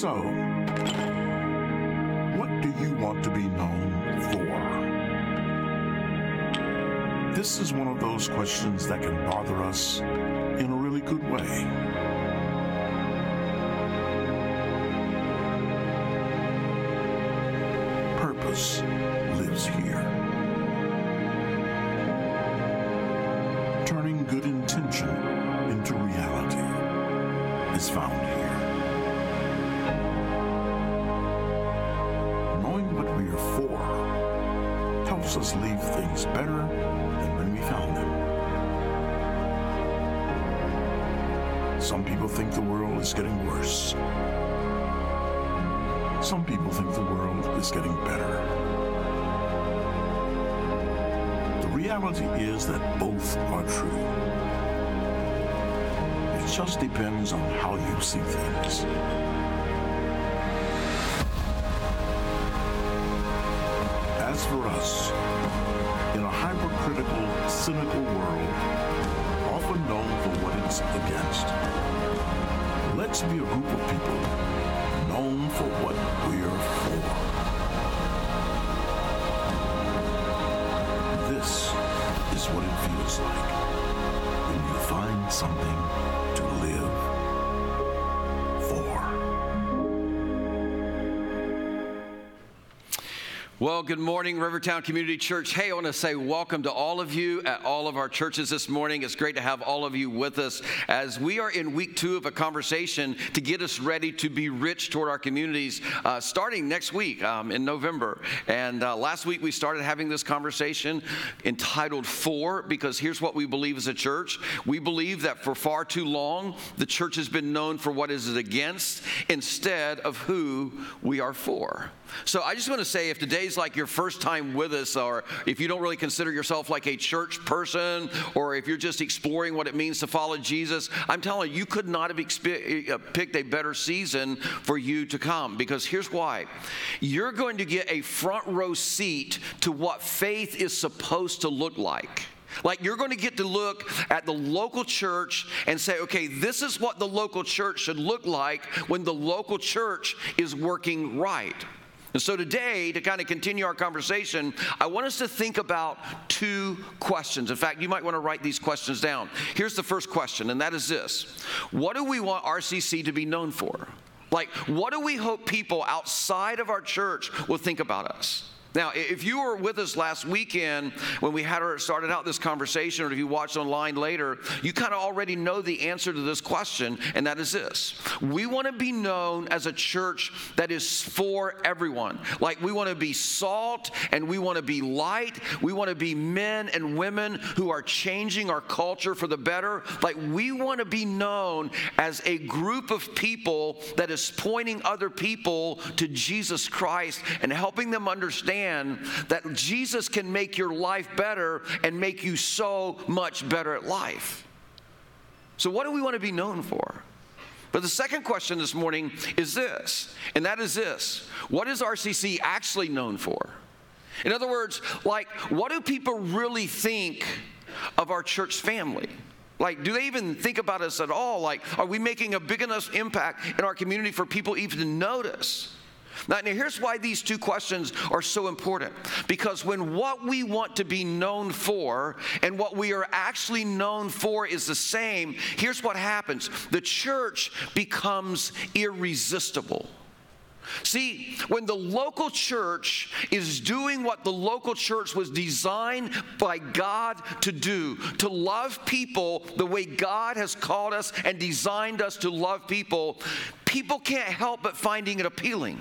So, what do you want to be known for? This is one of those questions that can bother us in a really good way. Some people think the world is getting worse. Some people think the world is getting better. The reality is that both are true. It just depends on how you see things. As for us, in a hypercritical, cynical world, often known for what it's against, let's be a group of people known for what we're for. This is what it feels like when you find something to live Well, good morning, Rivertown Community Church. Hey, I want to say welcome to all of you at all of our churches this morning. It's great to have all of you with us as we are in week two of a conversation to get us ready to be rich toward our communities uh, starting next week um, in November. And uh, last week we started having this conversation entitled For, because here's what we believe as a church. We believe that for far too long, the church has been known for what is it against instead of who we are for. So I just want to say if today's like your first time with us, or if you don't really consider yourself like a church person, or if you're just exploring what it means to follow Jesus, I'm telling you, you could not have uh, picked a better season for you to come. Because here's why you're going to get a front row seat to what faith is supposed to look like. Like you're going to get to look at the local church and say, okay, this is what the local church should look like when the local church is working right. And so today, to kind of continue our conversation, I want us to think about two questions. In fact, you might want to write these questions down. Here's the first question, and that is this What do we want RCC to be known for? Like, what do we hope people outside of our church will think about us? Now, if you were with us last weekend when we had our, started out this conversation, or if you watched online later, you kind of already know the answer to this question, and that is this. We want to be known as a church that is for everyone. Like we want to be salt and we want to be light. We want to be men and women who are changing our culture for the better. Like we want to be known as a group of people that is pointing other people to Jesus Christ and helping them understand that Jesus can make your life better and make you so much better at life. So, what do we want to be known for? But the second question this morning is this, and that is this What is RCC actually known for? In other words, like, what do people really think of our church family? Like, do they even think about us at all? Like, are we making a big enough impact in our community for people even to notice? Now, now, here's why these two questions are so important. Because when what we want to be known for and what we are actually known for is the same, here's what happens the church becomes irresistible. See, when the local church is doing what the local church was designed by God to do, to love people the way God has called us and designed us to love people, people can't help but finding it appealing.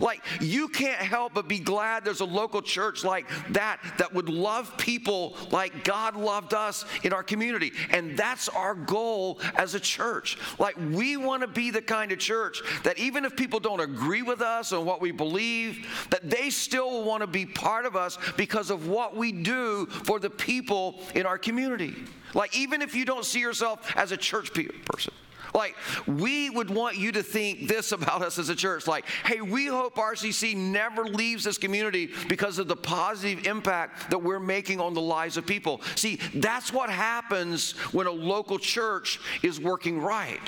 Like, you can't help but be glad there's a local church like that that would love people like God loved us in our community. And that's our goal as a church. Like, we want to be the kind of church that even if people don't agree with us on what we believe, that they still want to be part of us because of what we do for the people in our community. Like, even if you don't see yourself as a church person. Like, we would want you to think this about us as a church. Like, hey, we hope RCC never leaves this community because of the positive impact that we're making on the lives of people. See, that's what happens when a local church is working right.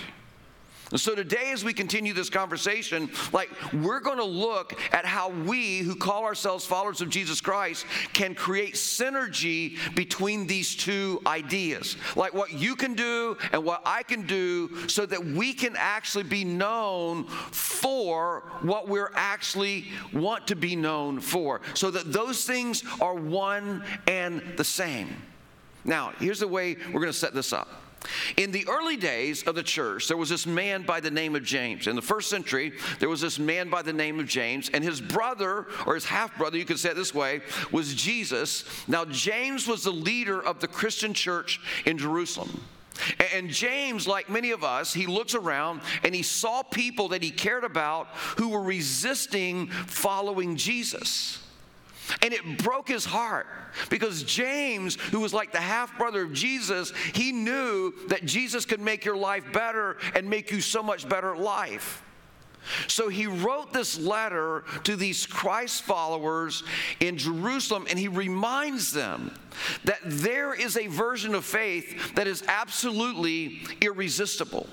And so today, as we continue this conversation, like we're going to look at how we who call ourselves followers of Jesus Christ can create synergy between these two ideas. Like what you can do and what I can do so that we can actually be known for what we're actually want to be known for. So that those things are one and the same. Now, here's the way we're going to set this up. In the early days of the church, there was this man by the name of James. In the first century, there was this man by the name of James, and his brother, or his half brother, you could say it this way, was Jesus. Now, James was the leader of the Christian church in Jerusalem. And James, like many of us, he looks around and he saw people that he cared about who were resisting following Jesus. And it broke his heart because James, who was like the half brother of Jesus, he knew that Jesus could make your life better and make you so much better life. So he wrote this letter to these Christ followers in Jerusalem, and he reminds them that there is a version of faith that is absolutely irresistible.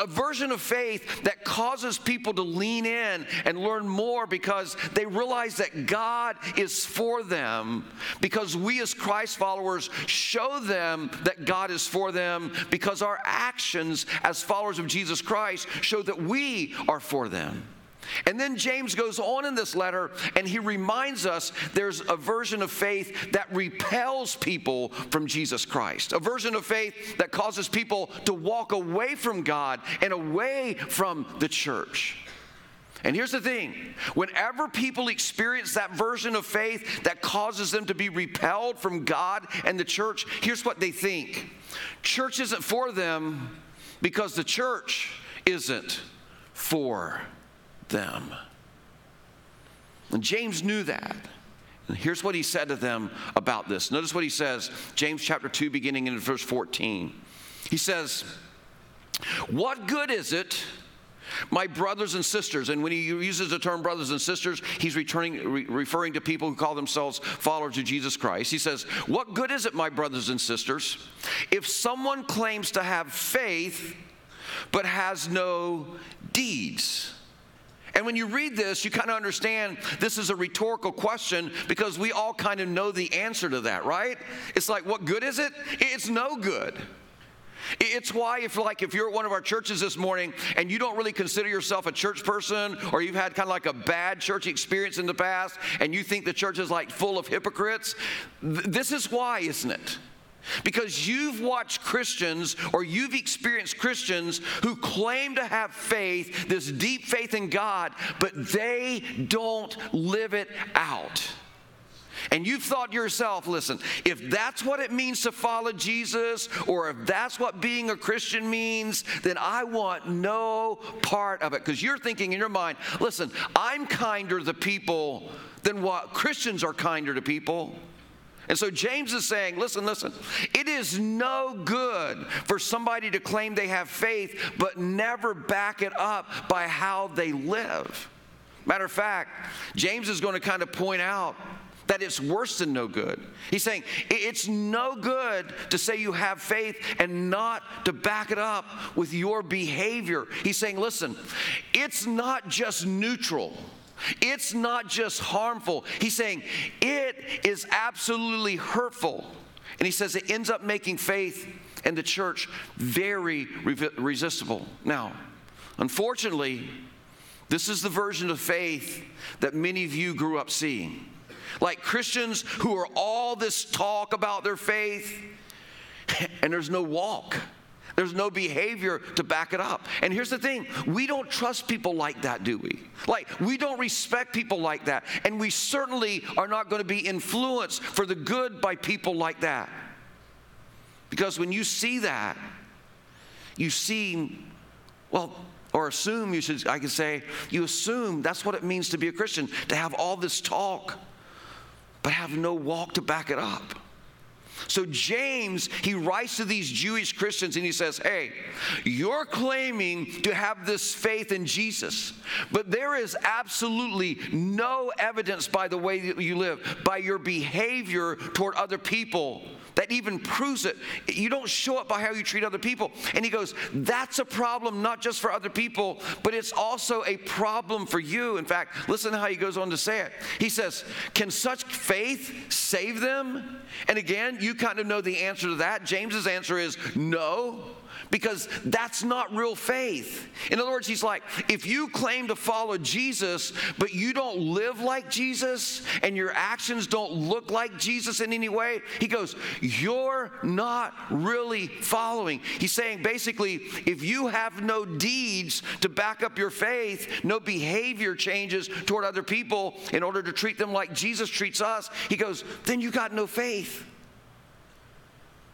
A version of faith that causes people to lean in and learn more because they realize that God is for them, because we as Christ followers show them that God is for them, because our actions as followers of Jesus Christ show that we are for them them. And then James goes on in this letter and he reminds us there's a version of faith that repels people from Jesus Christ, a version of faith that causes people to walk away from God and away from the church. And here's the thing whenever people experience that version of faith that causes them to be repelled from God and the church, here's what they think church isn't for them because the church isn't for them. And James knew that. And here's what he said to them about this. Notice what he says, James chapter 2, beginning in verse 14. He says, What good is it, my brothers and sisters? And when he uses the term brothers and sisters, he's returning, re- referring to people who call themselves followers of Jesus Christ. He says, What good is it, my brothers and sisters, if someone claims to have faith but has no deeds? And when you read this, you kind of understand this is a rhetorical question because we all kind of know the answer to that, right? It's like, what good is it? It's no good. It's why if like if you're at one of our churches this morning and you don't really consider yourself a church person or you've had kind of like a bad church experience in the past and you think the church is like full of hypocrites, th- this is why, isn't it? Because you've watched Christians or you've experienced Christians who claim to have faith, this deep faith in God, but they don't live it out. And you've thought to yourself, listen, if that's what it means to follow Jesus, or if that's what being a Christian means, then I want no part of it. Because you're thinking in your mind, listen, I'm kinder to people than what Christians are kinder to people. And so James is saying, listen, listen, it is no good for somebody to claim they have faith, but never back it up by how they live. Matter of fact, James is going to kind of point out that it's worse than no good. He's saying it's no good to say you have faith and not to back it up with your behavior. He's saying, listen, it's not just neutral. It's not just harmful. He's saying it is absolutely hurtful. And he says it ends up making faith and the church very resistible. Now, unfortunately, this is the version of faith that many of you grew up seeing. Like Christians who are all this talk about their faith, and there's no walk. There's no behavior to back it up. And here's the thing we don't trust people like that, do we? Like, we don't respect people like that. And we certainly are not going to be influenced for the good by people like that. Because when you see that, you see, well, or assume, you should, I could say, you assume that's what it means to be a Christian, to have all this talk, but have no walk to back it up. So James, he writes to these Jewish Christians and he says, Hey, you're claiming to have this faith in Jesus, but there is absolutely no evidence by the way that you live, by your behavior toward other people, that even proves it. You don't show up by how you treat other people. And he goes, That's a problem not just for other people, but it's also a problem for you. In fact, listen to how he goes on to say it. He says, Can such faith save them? And again, you kind of know the answer to that. James's answer is no because that's not real faith. In other words, he's like, if you claim to follow Jesus, but you don't live like Jesus and your actions don't look like Jesus in any way, he goes, you're not really following. He's saying basically, if you have no deeds to back up your faith, no behavior changes toward other people in order to treat them like Jesus treats us, he goes, then you got no faith.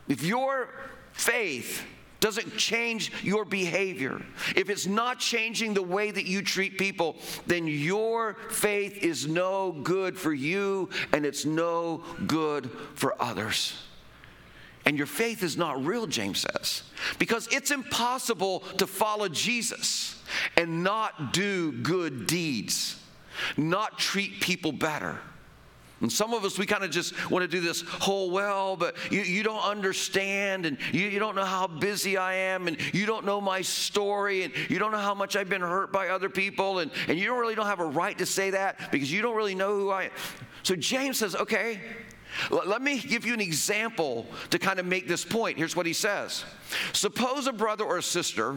If your faith doesn't change your behavior, if it's not changing the way that you treat people, then your faith is no good for you and it's no good for others. And your faith is not real, James says, because it's impossible to follow Jesus and not do good deeds, not treat people better. And some of us, we kind of just want to do this whole well, but you, you don't understand, and you, you don't know how busy I am, and you don't know my story, and you don't know how much I've been hurt by other people, and, and you really don't have a right to say that because you don't really know who I am. So James says, okay, let me give you an example to kind of make this point. Here's what he says Suppose a brother or a sister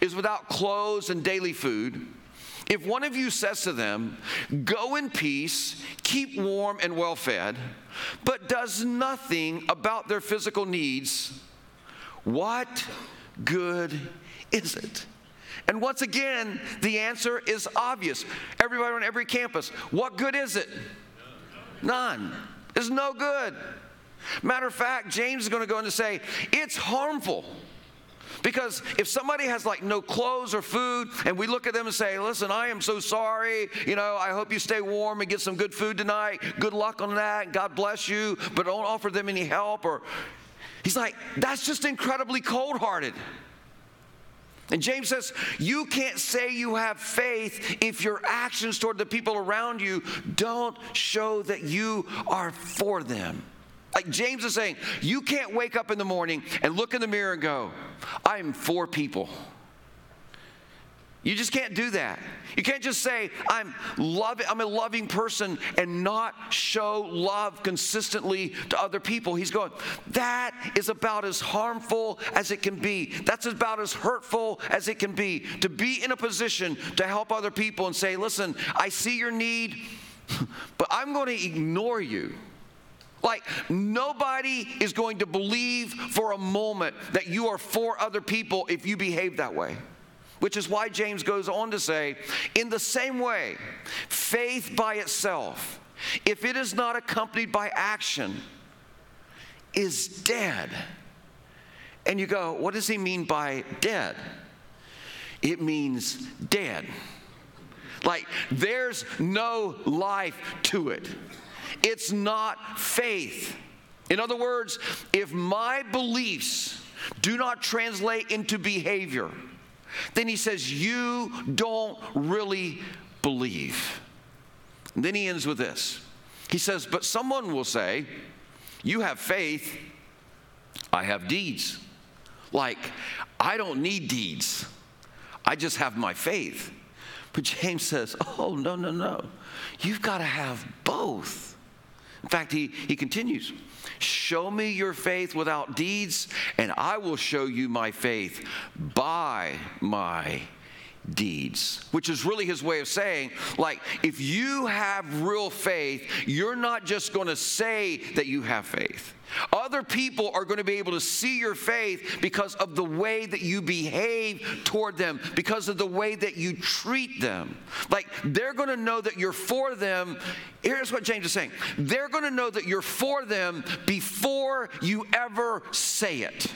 is without clothes and daily food. If one of you says to them, Go in peace, keep warm and well fed, but does nothing about their physical needs, what good is it? And once again, the answer is obvious. Everybody on every campus, what good is it? None. It's no good. Matter of fact, James is going to go on to say, it's harmful. Because if somebody has like no clothes or food, and we look at them and say, Listen, I am so sorry. You know, I hope you stay warm and get some good food tonight. Good luck on that. God bless you. But don't offer them any help. Or he's like, That's just incredibly cold hearted. And James says, You can't say you have faith if your actions toward the people around you don't show that you are for them. Like James is saying, you can't wake up in the morning and look in the mirror and go, I'm for people. You just can't do that. You can't just say, I'm loving, I'm a loving person and not show love consistently to other people. He's going, that is about as harmful as it can be. That's about as hurtful as it can be. To be in a position to help other people and say, listen, I see your need, but I'm going to ignore you. Like, nobody is going to believe for a moment that you are for other people if you behave that way. Which is why James goes on to say, in the same way, faith by itself, if it is not accompanied by action, is dead. And you go, what does he mean by dead? It means dead. Like, there's no life to it. It's not faith. In other words, if my beliefs do not translate into behavior, then he says, You don't really believe. And then he ends with this. He says, But someone will say, You have faith, I have deeds. Like, I don't need deeds, I just have my faith. But James says, Oh, no, no, no. You've got to have both. In fact, he, he continues Show me your faith without deeds, and I will show you my faith by my deeds, which is really his way of saying, like, if you have real faith, you're not just going to say that you have faith. Other people are going to be able to see your faith because of the way that you behave toward them, because of the way that you treat them. Like they're going to know that you're for them. Here's what James is saying they're going to know that you're for them before you ever say it.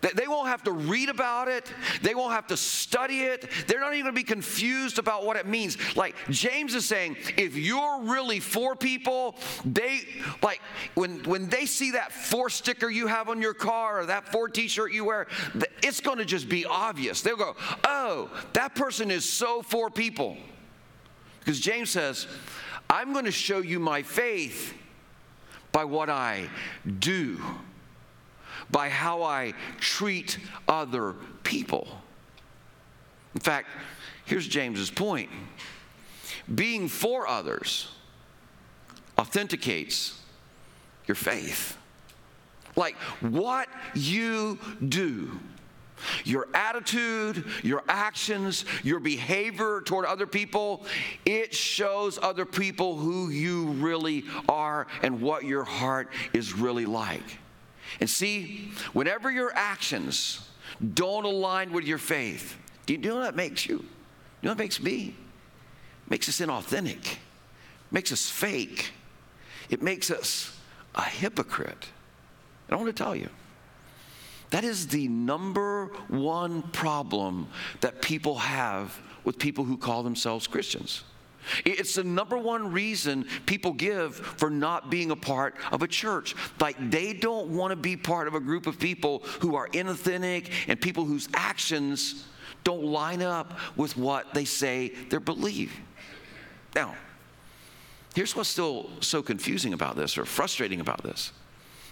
They won't have to read about it. They won't have to study it. They're not even going to be confused about what it means. Like James is saying, if you're really for people, they like when when they see that for sticker you have on your car or that for t-shirt you wear, it's going to just be obvious. They'll go, "Oh, that person is so for people." Because James says, "I'm going to show you my faith by what I do, by how I treat other people. In fact, here's James's point being for others authenticates your faith. Like what you do, your attitude, your actions, your behavior toward other people, it shows other people who you really are and what your heart is really like. And see, whenever your actions don't align with your faith, do you know what that makes you? Do you know what makes me? It makes us inauthentic, makes us fake, it makes us a hypocrite. And I want to tell you, that is the number one problem that people have with people who call themselves Christians. It's the number one reason people give for not being a part of a church. Like they don't want to be part of a group of people who are inauthentic and people whose actions don't line up with what they say they believe. Now, here's what's still so confusing about this or frustrating about this.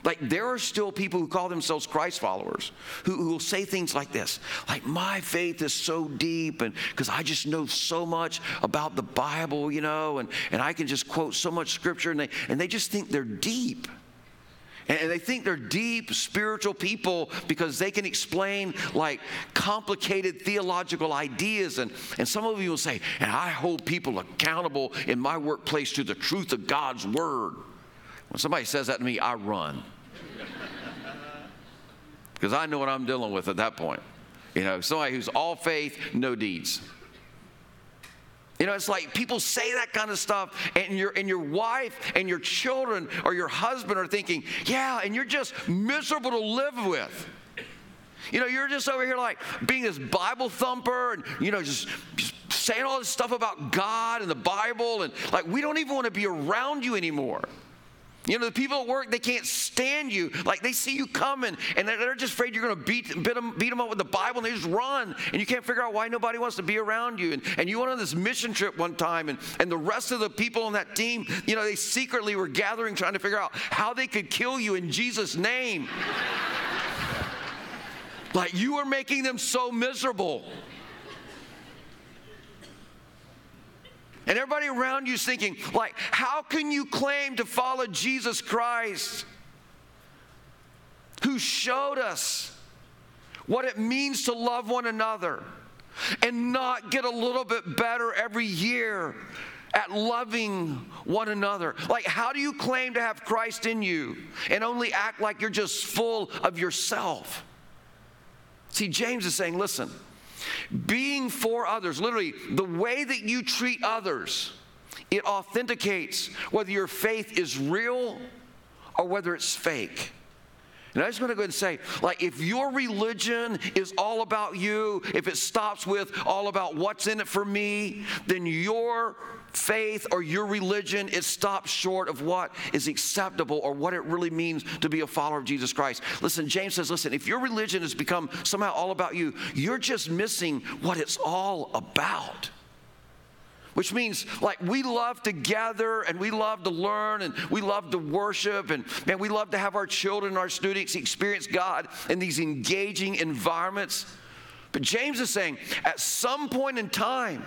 Like, there are still people who call themselves Christ followers who, who will say things like this like, my faith is so deep, and because I just know so much about the Bible, you know, and, and I can just quote so much scripture, and they, and they just think they're deep. And they think they're deep spiritual people because they can explain like complicated theological ideas. And, and some of you will say, and I hold people accountable in my workplace to the truth of God's word. When somebody says that to me, I run. Because I know what I'm dealing with at that point. You know, somebody who's all faith, no deeds. You know, it's like people say that kind of stuff, and your and your wife and your children or your husband are thinking, yeah, and you're just miserable to live with. You know, you're just over here like being this Bible thumper and, you know, just, just saying all this stuff about God and the Bible, and like we don't even want to be around you anymore. You know, the people at work, they can't stand you. Like they see you coming and they're just afraid you're going to beat, beat, them, beat them up with the Bible and they just run. And you can't figure out why nobody wants to be around you. And, and you went on this mission trip one time and, and the rest of the people on that team, you know, they secretly were gathering trying to figure out how they could kill you in Jesus' name. like you were making them so miserable. And everybody around you is thinking, like, how can you claim to follow Jesus Christ who showed us what it means to love one another and not get a little bit better every year at loving one another. Like, how do you claim to have Christ in you and only act like you're just full of yourself? See, James is saying, listen, being for others, literally, the way that you treat others, it authenticates whether your faith is real or whether it's fake. And I just want to go ahead and say, like, if your religion is all about you, if it stops with all about what's in it for me, then your faith or your religion, it stops short of what is acceptable or what it really means to be a follower of Jesus Christ. Listen, James says, listen, if your religion has become somehow all about you, you're just missing what it's all about which means like we love to gather and we love to learn and we love to worship and man, we love to have our children, our students experience God in these engaging environments. But James is saying at some point in time,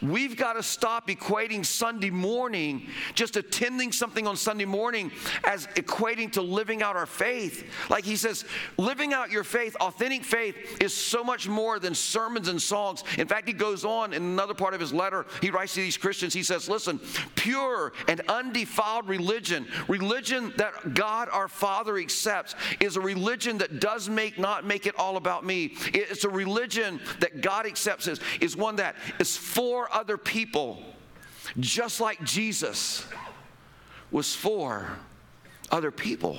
We've got to stop equating Sunday morning, just attending something on Sunday morning, as equating to living out our faith. Like he says, living out your faith, authentic faith, is so much more than sermons and songs. In fact, he goes on in another part of his letter, he writes to these Christians, he says, Listen, pure and undefiled religion, religion that God our Father accepts, is a religion that does make not make it all about me. It's a religion that God accepts is, one that is full for other people, just like Jesus was for other people.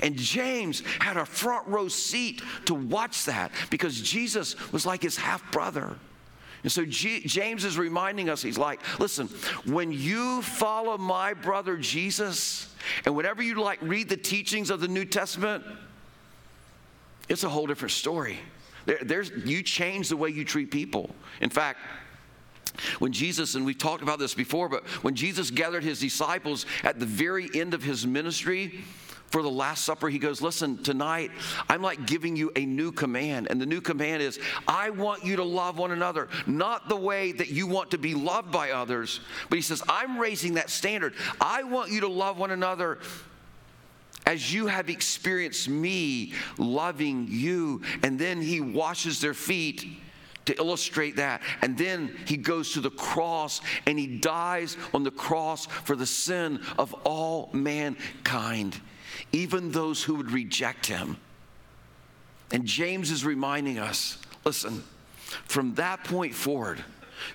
And James had a front row seat to watch that because Jesus was like his half brother. And so G- James is reminding us, he's like, listen, when you follow my brother Jesus, and whenever you like read the teachings of the New Testament, it's a whole different story. There, there's, you change the way you treat people. In fact, When Jesus, and we've talked about this before, but when Jesus gathered his disciples at the very end of his ministry, for the Last Supper, he goes, Listen, tonight I'm like giving you a new command. And the new command is, I want you to love one another, not the way that you want to be loved by others. But he says, I'm raising that standard. I want you to love one another as you have experienced me loving you. And then he washes their feet to illustrate that. And then he goes to the cross and he dies on the cross for the sin of all mankind even those who would reject him. And James is reminding us listen, from that point forward,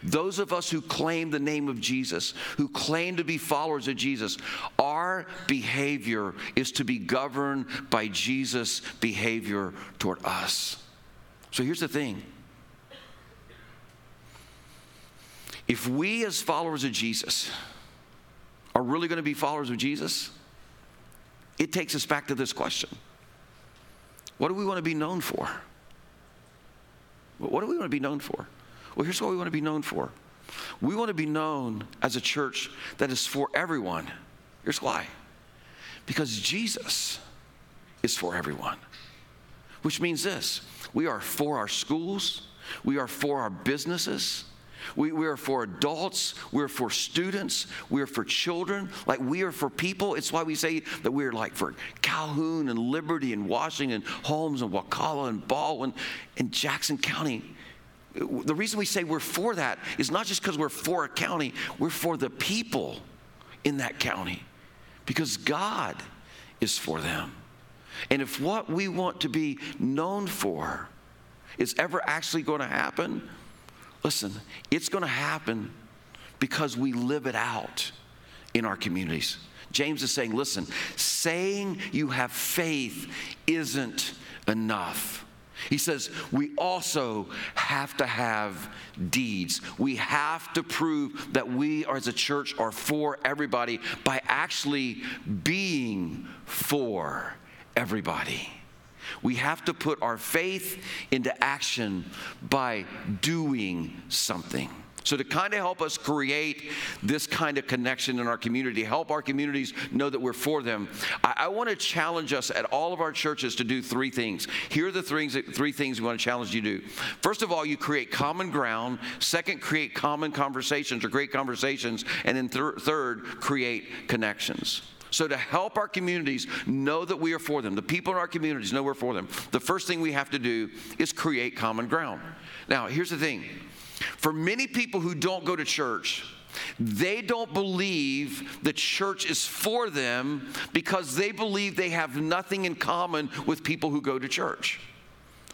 those of us who claim the name of Jesus, who claim to be followers of Jesus, our behavior is to be governed by Jesus' behavior toward us. So here's the thing if we, as followers of Jesus, are really going to be followers of Jesus, it takes us back to this question What do we want to be known for? What do we want to be known for? Well, here's what we want to be known for. We want to be known as a church that is for everyone. Here's why because Jesus is for everyone, which means this we are for our schools, we are for our businesses, we, we are for adults, we're for students, we're for children, like we are for people. It's why we say that we're like for Calhoun and Liberty and Washington, Holmes and Wakulla and Baldwin and Jackson County. The reason we say we're for that is not just because we're for a county, we're for the people in that county because God is for them. And if what we want to be known for is ever actually going to happen, Listen, it's going to happen because we live it out in our communities. James is saying, listen, saying you have faith isn't enough. He says, we also have to have deeds. We have to prove that we, as a church, are for everybody by actually being for everybody. We have to put our faith into action by doing something. So, to kind of help us create this kind of connection in our community, help our communities know that we're for them, I, I want to challenge us at all of our churches to do three things. Here are the three, three things we want to challenge you to do. First of all, you create common ground. Second, create common conversations or great conversations. And then thir- third, create connections. So, to help our communities know that we are for them, the people in our communities know we're for them, the first thing we have to do is create common ground. Now, here's the thing for many people who don't go to church, they don't believe the church is for them because they believe they have nothing in common with people who go to church.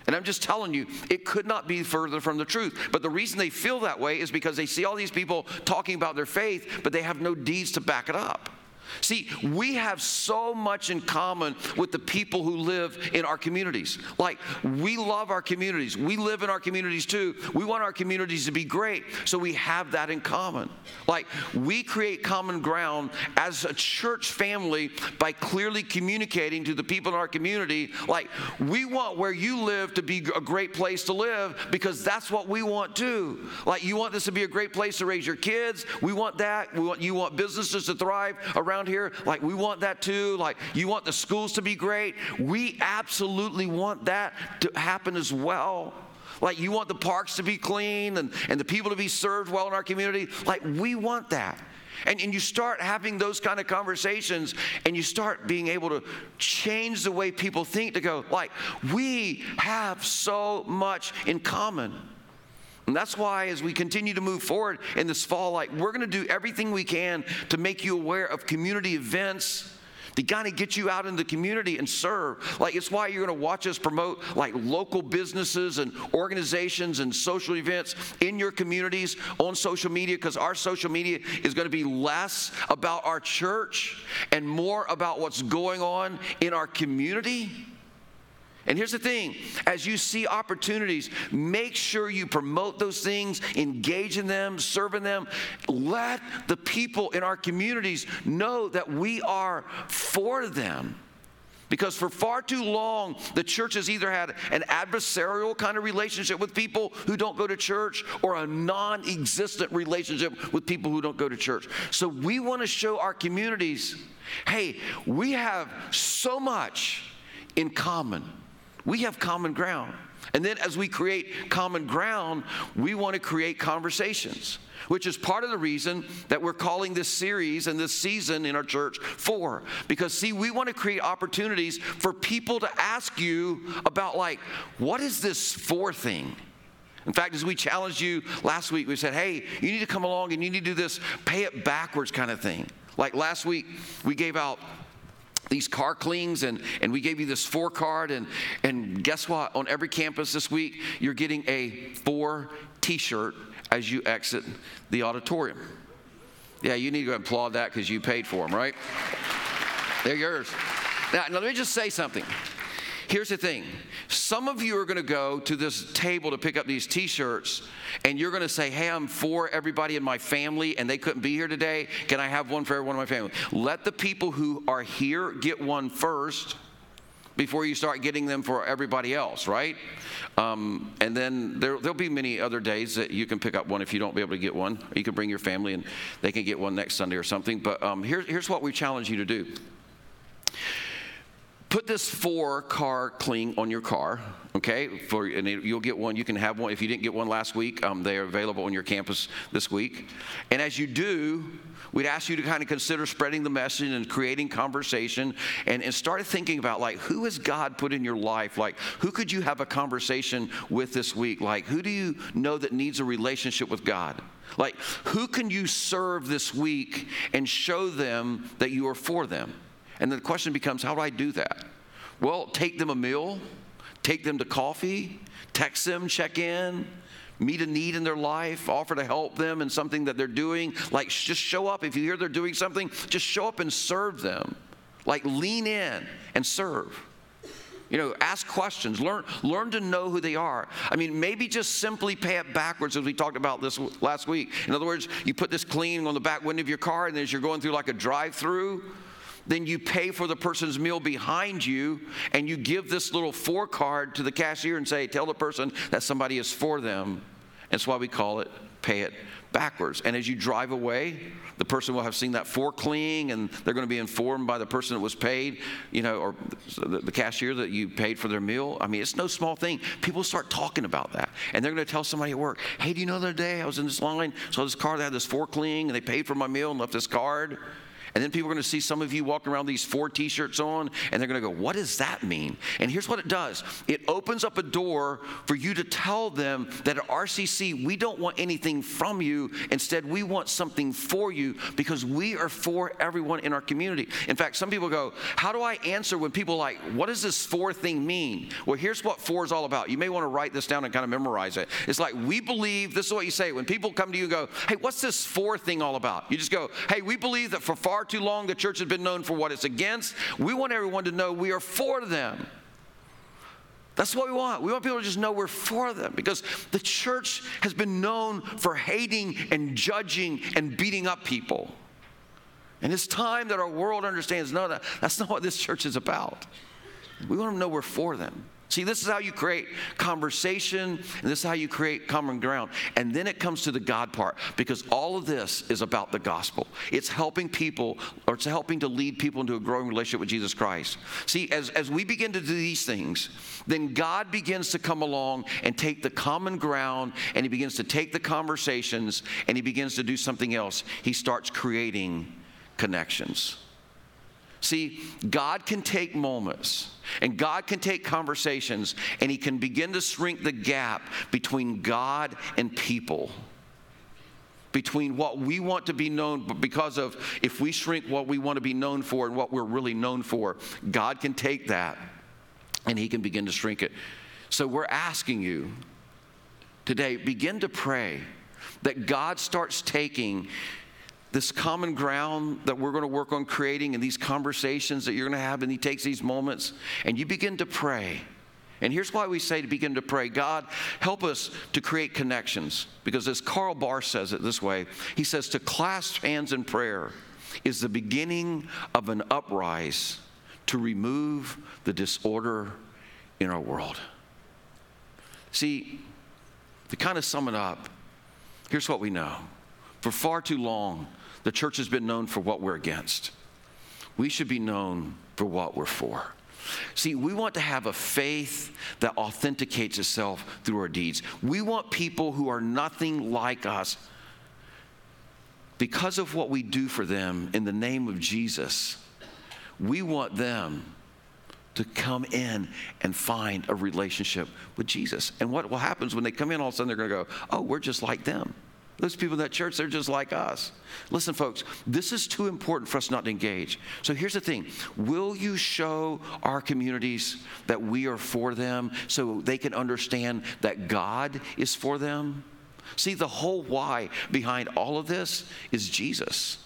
And I'm just telling you, it could not be further from the truth. But the reason they feel that way is because they see all these people talking about their faith, but they have no deeds to back it up. See, we have so much in common with the people who live in our communities. Like, we love our communities. We live in our communities too. We want our communities to be great, so we have that in common. Like, we create common ground as a church family by clearly communicating to the people in our community, like, we want where you live to be a great place to live because that's what we want too. Like, you want this to be a great place to raise your kids. We want that. We want, you want businesses to thrive around around here, like we want that too. Like you want the schools to be great. We absolutely want that to happen as well. Like you want the parks to be clean and, and the people to be served well in our community. Like we want that. And, and you start having those kind of conversations and you start being able to change the way people think to go, like, we have so much in common. And that's why, as we continue to move forward in this fall, like we're going to do everything we can to make you aware of community events to kind of get you out in the community and serve. Like it's why you're going to watch us promote like local businesses and organizations and social events in your communities on social media because our social media is going to be less about our church and more about what's going on in our community. And here's the thing as you see opportunities, make sure you promote those things, engage in them, serve in them. Let the people in our communities know that we are for them. Because for far too long, the church has either had an adversarial kind of relationship with people who don't go to church or a non existent relationship with people who don't go to church. So we want to show our communities hey, we have so much in common. We have common ground. And then as we create common ground, we want to create conversations, which is part of the reason that we're calling this series and this season in our church for. Because, see, we want to create opportunities for people to ask you about, like, what is this for thing? In fact, as we challenged you last week, we said, hey, you need to come along and you need to do this pay it backwards kind of thing. Like last week, we gave out these car clings and, and we gave you this for card and, and guess what? On every campus this week you're getting a for t-shirt as you exit the auditorium. Yeah you need to applaud that because you paid for them right? They're yours. Now, now let me just say something Here's the thing some of you are going to go to this table to pick up these t shirts, and you're going to say, Hey, I'm for everybody in my family, and they couldn't be here today. Can I have one for everyone in my family? Let the people who are here get one first before you start getting them for everybody else, right? Um, and then there, will be many other days that you can pick up one if you don't be able to get one. You can bring your family and they can get one next Sunday or something. But um, here, here's what we challenge you to do put this for car cling on your car okay? For and you'll get one you can have one. If you didn't get one last week um, they are available on your campus this week. And as you do we'd ask you to kind of consider spreading the message and creating conversation and, and start thinking about like who has god put in your life? Like who could you have a conversation with this week? Like who do you know that needs a relationship with god? Like who can you serve this week and show them that you are for them and then the question becomes, how do I do that? Well, take them a meal, take them to coffee, text them, check in, meet a need in their life, offer to help them in something that they're doing. Like, just show up. If you hear they're doing something, just show up and serve them. Like, lean in and serve. You know, ask questions, learn, learn to know who they are. I mean, maybe just simply pay it backwards as we talked about this last week. In other words, you put this clean on the back window of your car, and as you're going through like a drive through, then you pay for the person's meal behind you and you give this little for card to the cashier and say, Tell the person that somebody is for them. That's why we call it pay it backwards. And as you drive away, the person will have seen that for cling and they're going to be informed by the person that was paid, you know, or the, cashier that you paid for their meal. I mean, it's no small thing. People start talking about that. And they're going to tell somebody at work, hey, do you know the other day I was in this line, saw this car that had this for cling and they paid for my meal and left this card? And then people are going to see some of you walking around these for t shirts on, and they're going to go, What does that mean? And here's what it does it opens up a door for you to tell them that at RCC, we don't want anything from you. Instead, we want something for you because we are for everyone in our community. In fact, some people go, How do I answer when people like, What does this for thing mean? Well, here's what for is all about. You may want to write this down and kind of memorize it. It's like, We believe, this is what you say. When people come to you and go, Hey, what's this for thing all about? You just go, Hey, we believe that for far far too long the church has been known for what it's against. We want everyone to know we are for them. That's what we want. We want people to just know we're for them because the church has been known for hating and judging and beating up people. And it's time that our world understands no, that, that's not what this church is about. We want them to know we're for them. See, this is how you create conversation, and this is how you create common ground. And then it comes to the God part, because all of this is about the gospel. It's helping people, or it's helping to lead people into a growing relationship with Jesus Christ. See, as, as we begin to do these things, then God begins to come along and take the common ground, and He begins to take the conversations, and He begins to do something else. He starts creating connections. See, God can take moments and God can take conversations and He can begin to shrink the gap between God and people. Between what we want to be known, because of if we shrink what we want to be known for and what we're really known for, God can take that and He can begin to shrink it. So we're asking you today, begin to pray that God starts taking this common ground that we're going to work on creating and these conversations that you're going to have, and He takes these moments and you begin to pray. And here's why we say to begin to pray God, help us to create connections. Because as Karl Barth says it this way, he says, to clasp hands in prayer is the beginning of an uprise to remove the disorder in our world. See, to kind of sum it up, here's what we know. For far too long, the church has been known for what we're against. We should be known for what we're for. See, we want to have a faith that authenticates itself through our deeds. We want people who are nothing like us because of what we do for them in the name of Jesus. We want them to come in and find a relationship with Jesus. And what happens when they come in, all of a sudden they're going to go, oh, we're just like them. Those people in that church, they're just like us. Listen, folks, this is too important for us not to engage. So here's the thing Will you show our communities that we are for them so they can understand that God is for them? See, the whole why behind all of this is Jesus.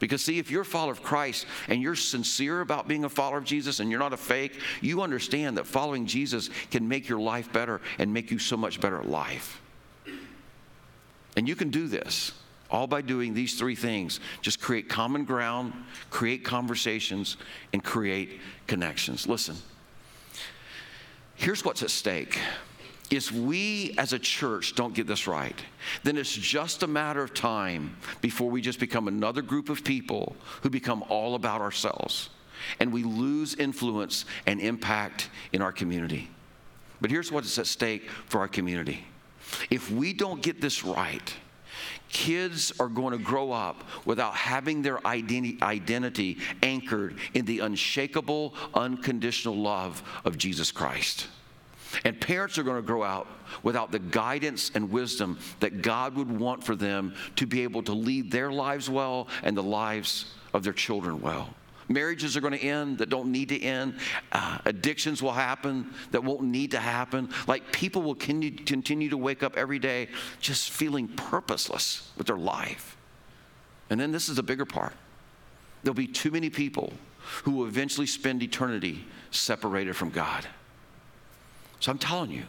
Because, see, if you're a follower of Christ and you're sincere about being a follower of Jesus and you're not a fake, you understand that following Jesus can make your life better and make you so much better at life. And you can do this all by doing these three things just create common ground, create conversations, and create connections. Listen, here's what's at stake if we as a church don't get this right, then it's just a matter of time before we just become another group of people who become all about ourselves and we lose influence and impact in our community. But here's what's at stake for our community. If we don't get this right, kids are going to grow up without having their identity anchored in the unshakable, unconditional love of Jesus Christ. And parents are going to grow out without the guidance and wisdom that God would want for them to be able to lead their lives well and the lives of their children well. Marriages are going to end that don't need to end. Uh, addictions will happen that won't need to happen. Like people will continue to wake up every day just feeling purposeless with their life. And then this is the bigger part there'll be too many people who will eventually spend eternity separated from God. So I'm telling you,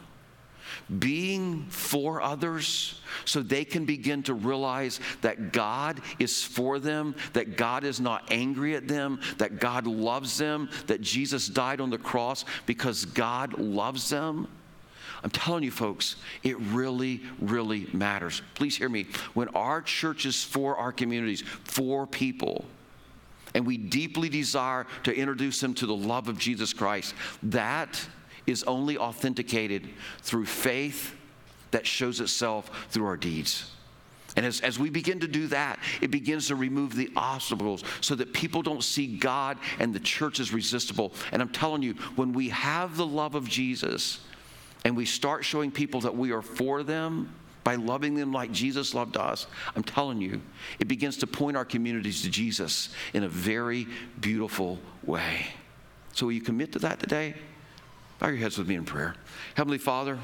being for others so they can begin to realize that God is for them, that God is not angry at them, that God loves them, that Jesus died on the cross because God loves them. I'm telling you, folks, it really, really matters. Please hear me. When our church is for our communities, for people, and we deeply desire to introduce them to the love of Jesus Christ, that is only authenticated through faith that shows itself through our deeds. And as, as we begin to do that, it begins to remove the obstacles so that people don't see God and the church as resistible. And I'm telling you, when we have the love of Jesus and we start showing people that we are for them by loving them like Jesus loved us, I'm telling you, it begins to point our communities to Jesus in a very beautiful way. So, will you commit to that today? Bow your heads with me in prayer. Heavenly Father,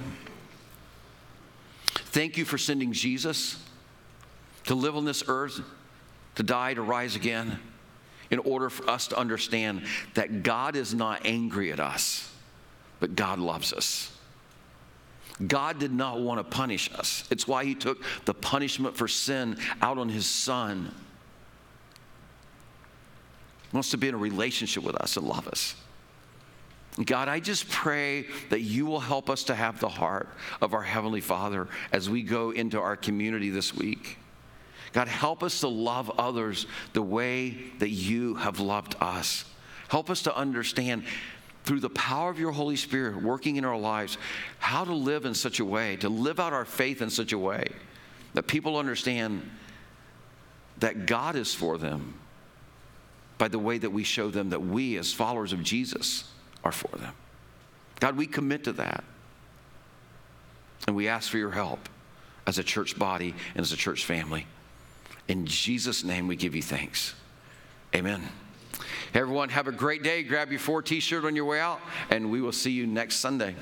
thank you for sending Jesus to live on this earth, to die, to rise again, in order for us to understand that God is not angry at us, but God loves us. God did not want to punish us. It's why He took the punishment for sin out on His Son. He wants to be in a relationship with us and love us. God, I just pray that you will help us to have the heart of our Heavenly Father as we go into our community this week. God, help us to love others the way that you have loved us. Help us to understand through the power of your Holy Spirit working in our lives how to live in such a way, to live out our faith in such a way that people understand that God is for them by the way that we show them that we, as followers of Jesus, are for them. God, we commit to that. And we ask for your help as a church body and as a church family. In Jesus' name, we give you thanks. Amen. Hey everyone, have a great day. Grab your for t shirt on your way out, and we will see you next Sunday.